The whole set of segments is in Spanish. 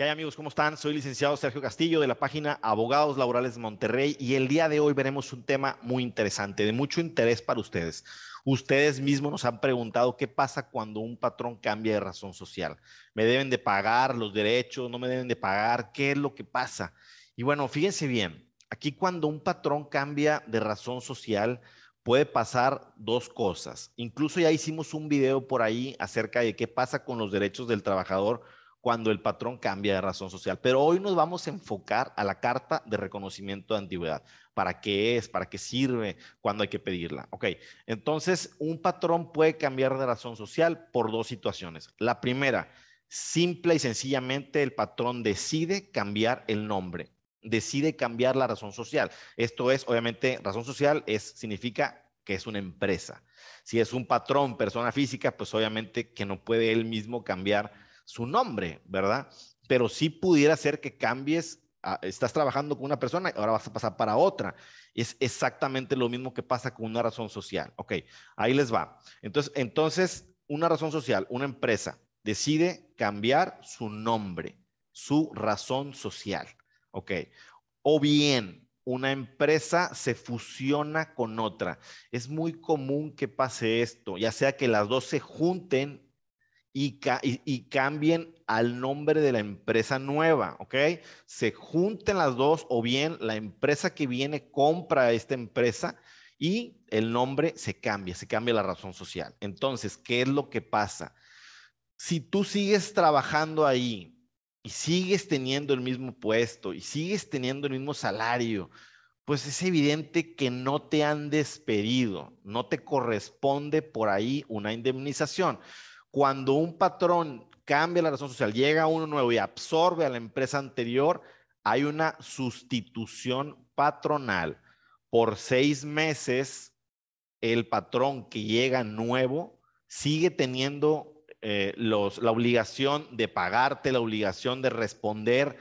¿Qué amigos? ¿Cómo están? Soy licenciado Sergio Castillo de la página Abogados Laborales Monterrey y el día de hoy veremos un tema muy interesante, de mucho interés para ustedes. Ustedes mismos nos han preguntado qué pasa cuando un patrón cambia de razón social. ¿Me deben de pagar los derechos? ¿No me deben de pagar? ¿Qué es lo que pasa? Y bueno, fíjense bien, aquí cuando un patrón cambia de razón social, puede pasar dos cosas. Incluso ya hicimos un video por ahí acerca de qué pasa con los derechos del trabajador cuando el patrón cambia de razón social. Pero hoy nos vamos a enfocar a la carta de reconocimiento de antigüedad. ¿Para qué es? ¿Para qué sirve? ¿Cuándo hay que pedirla? Ok, entonces un patrón puede cambiar de razón social por dos situaciones. La primera, simple y sencillamente el patrón decide cambiar el nombre, decide cambiar la razón social. Esto es, obviamente, razón social es, significa que es una empresa. Si es un patrón, persona física, pues obviamente que no puede él mismo cambiar su nombre, ¿verdad? Pero sí pudiera ser que cambies, estás trabajando con una persona y ahora vas a pasar para otra. Es exactamente lo mismo que pasa con una razón social. Ok, ahí les va. Entonces, entonces una razón social, una empresa, decide cambiar su nombre, su razón social. Ok, o bien una empresa se fusiona con otra. Es muy común que pase esto, ya sea que las dos se junten y, cambien al nombre de la empresa nueva, ¿ok? Se junten las dos o bien la empresa que viene compra esta empresa y el nombre se cambia, se cambia la razón social. Entonces, ¿qué es lo que pasa? Si tú sigues trabajando ahí y sigues teniendo el mismo puesto y sigues teniendo el mismo salario, pues es evidente que no te han despedido, no te corresponde por ahí una indemnización. Cuando un patrón cambia la razón social, llega uno nuevo y absorbe a la empresa anterior, hay una sustitución patronal. Por seis meses, el patrón que llega nuevo sigue teniendo eh, la obligación de pagarte, la obligación de responder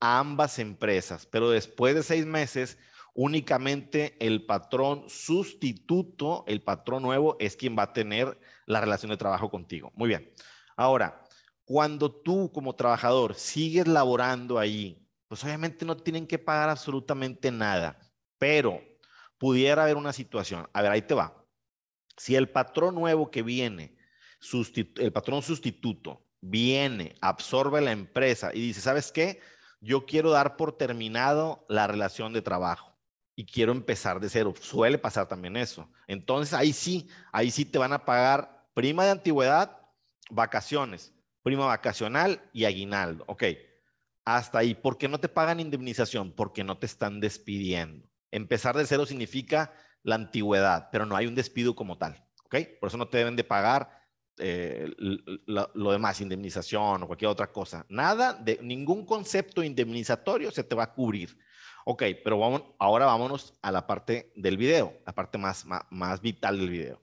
a ambas empresas, pero después de seis meses, únicamente el patrón sustituto, el patrón nuevo, es quien va a tener la relación de trabajo contigo. Muy bien. Ahora, cuando tú como trabajador sigues laborando ahí, pues obviamente no tienen que pagar absolutamente nada, pero pudiera haber una situación. A ver, ahí te va. Si el patrón nuevo que viene, el patrón sustituto, viene, absorbe la empresa y dice, ¿sabes qué? Yo quiero dar por terminado la relación de trabajo y quiero empezar de cero. Suele pasar también eso. Entonces ahí sí, ahí sí te van a pagar prima de antigüedad, vacaciones, prima vacacional y aguinaldo. Ok, hasta ahí. ¿Por qué no te pagan indemnización? Porque no te están despidiendo. Empezar de cero significa la antigüedad, pero no hay un despido como tal. Ok, por eso no te deben de pagar eh, lo, lo, demás, indemnización o cualquier otra cosa. Nada de ningún concepto indemnizatorio se te va a cubrir. Ok, pero vamos, ahora vámonos a la parte del video, la parte más, más, vital del video.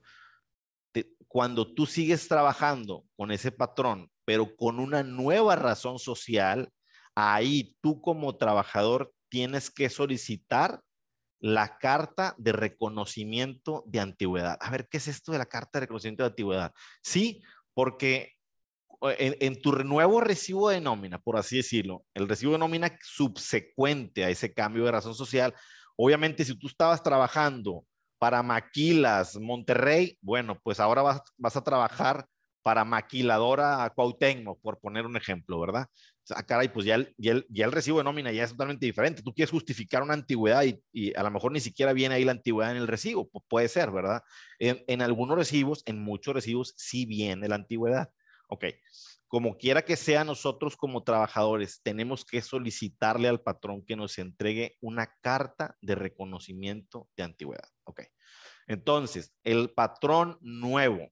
cuando tú sigues trabajando con ese patrón, pero con una nueva razón social, ahí tú como trabajador tienes que solicitar la carta de reconocimiento de antigüedad. A ver, ¿qué es esto de la carta de reconocimiento de antigüedad? Sí, porque en, tu nuevo recibo de nómina, por así decirlo, el recibo de nómina subsecuente a ese cambio de razón social, obviamente si tú estabas trabajando para Maquilas Monterrey, bueno, pues ahora vas, a trabajar para Maquiladora Cuauhtémoc, por poner un ejemplo, ¿verdad? O sea, caray, pues ya el, ya, el, ya recibo de nómina ya es totalmente diferente. Tú quieres justificar una antigüedad y, y, a lo mejor ni siquiera viene ahí la antigüedad en el recibo. puede ser, ¿verdad? En, en algunos recibos, en muchos recibos, sí viene la antigüedad. Ok, como quiera que sea, nosotros como trabajadores tenemos que solicitarle al patrón que nos entregue una carta de reconocimiento de antigüedad. Ok, entonces, el patrón nuevo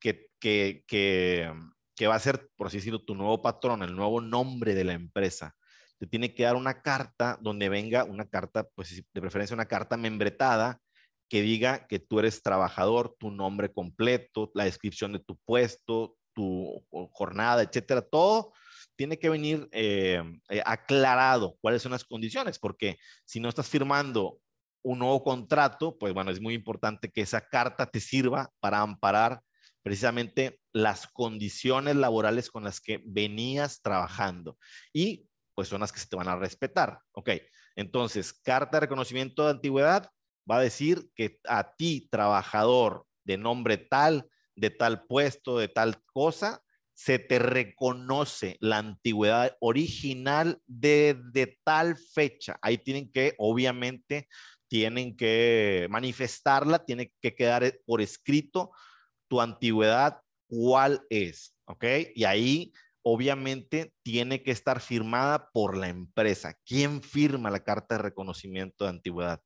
que, que, que, va a ser, por así decirlo, tu nuevo patrón, el nuevo nombre de la empresa, te tiene que dar una carta donde venga una carta, pues de preferencia una carta membretada que diga que tú eres trabajador, tu nombre completo, la descripción de tu puesto, tu jornada, etcétera, todo tiene que venir eh, eh, aclarado cuáles son las condiciones, porque si no estás firmando un nuevo contrato, pues bueno, es muy importante que esa carta te sirva para amparar precisamente las condiciones laborales con las que venías trabajando y pues son las que se te van a respetar. Ok, entonces, carta de reconocimiento de antigüedad va a decir que a ti, trabajador de nombre tal, de tal puesto, de tal cosa, se te reconoce la antigüedad original de, de tal fecha. Ahí tienen que, obviamente, tienen que manifestarla, tiene que quedar por escrito tu antigüedad, cuál es, ¿ok? Y ahí obviamente tiene que estar firmada por la empresa. ¿Quién firma la carta de reconocimiento de antigüedad?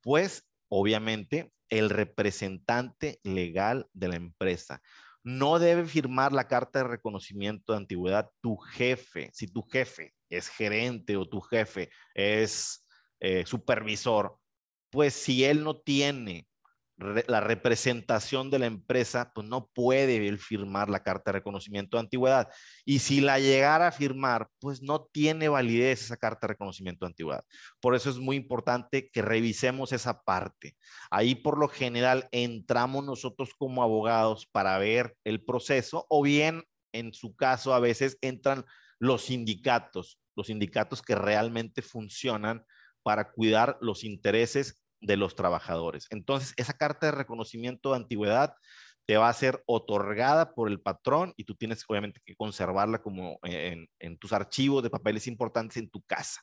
Pues obviamente el representante legal de la empresa. No debe firmar la carta de reconocimiento de antigüedad tu jefe. Si tu jefe es gerente o tu jefe es eh, supervisor, pues si él no tiene la representación de la empresa, pues no puede firmar la carta de reconocimiento de antigüedad. Y si la llegara a firmar, pues no tiene validez esa carta de reconocimiento de antigüedad. Por eso es muy importante que revisemos esa parte. Ahí por lo general entramos nosotros como abogados para ver el proceso o bien en su caso a veces entran los sindicatos, los sindicatos que realmente funcionan para cuidar los intereses de los trabajadores. Entonces, esa carta de reconocimiento de antigüedad te va a ser otorgada por el patrón y tú tienes obviamente que conservarla como en, tus archivos de papeles importantes en tu casa.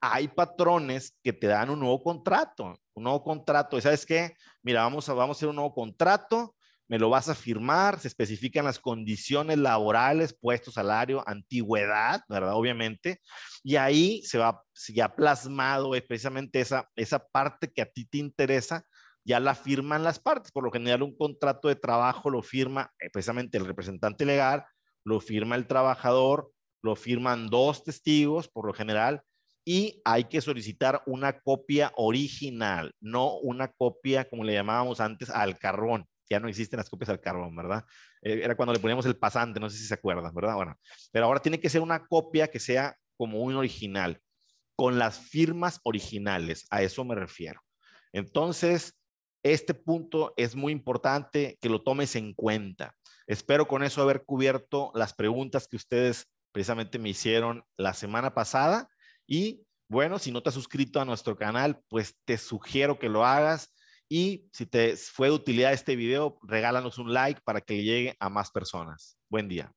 Hay patrones que te dan un nuevo contrato, un nuevo contrato. ¿Y sabes qué? Mira, vamos a, vamos a hacer un nuevo contrato me lo vas a firmar, se especifican las condiciones laborales, puesto, salario, antigüedad, ¿verdad? Obviamente, y ahí se va ya plasmado precisamente esa, esa parte que a ti te interesa, ya la firman las partes. Por lo general, un contrato de trabajo lo firma eh, precisamente el representante legal, lo firma el trabajador, lo firman dos testigos, por lo general, y hay que solicitar una copia original, no una copia, como le llamábamos antes, al carbón ya no existen las copias al carbón, ¿verdad? Eh, era cuando le poníamos el pasante, no sé si se acuerdan, ¿verdad? Bueno, pero ahora tiene que ser una copia que sea como un original, con las firmas originales, a eso me refiero. Entonces, este punto es muy importante que lo tomes en cuenta. Espero con eso haber cubierto las preguntas que ustedes precisamente me hicieron la semana pasada y bueno, si no te has suscrito a nuestro canal, pues te sugiero que lo hagas y si te fue de utilidad este video, regálanos un like para que llegue a más personas. Buen día.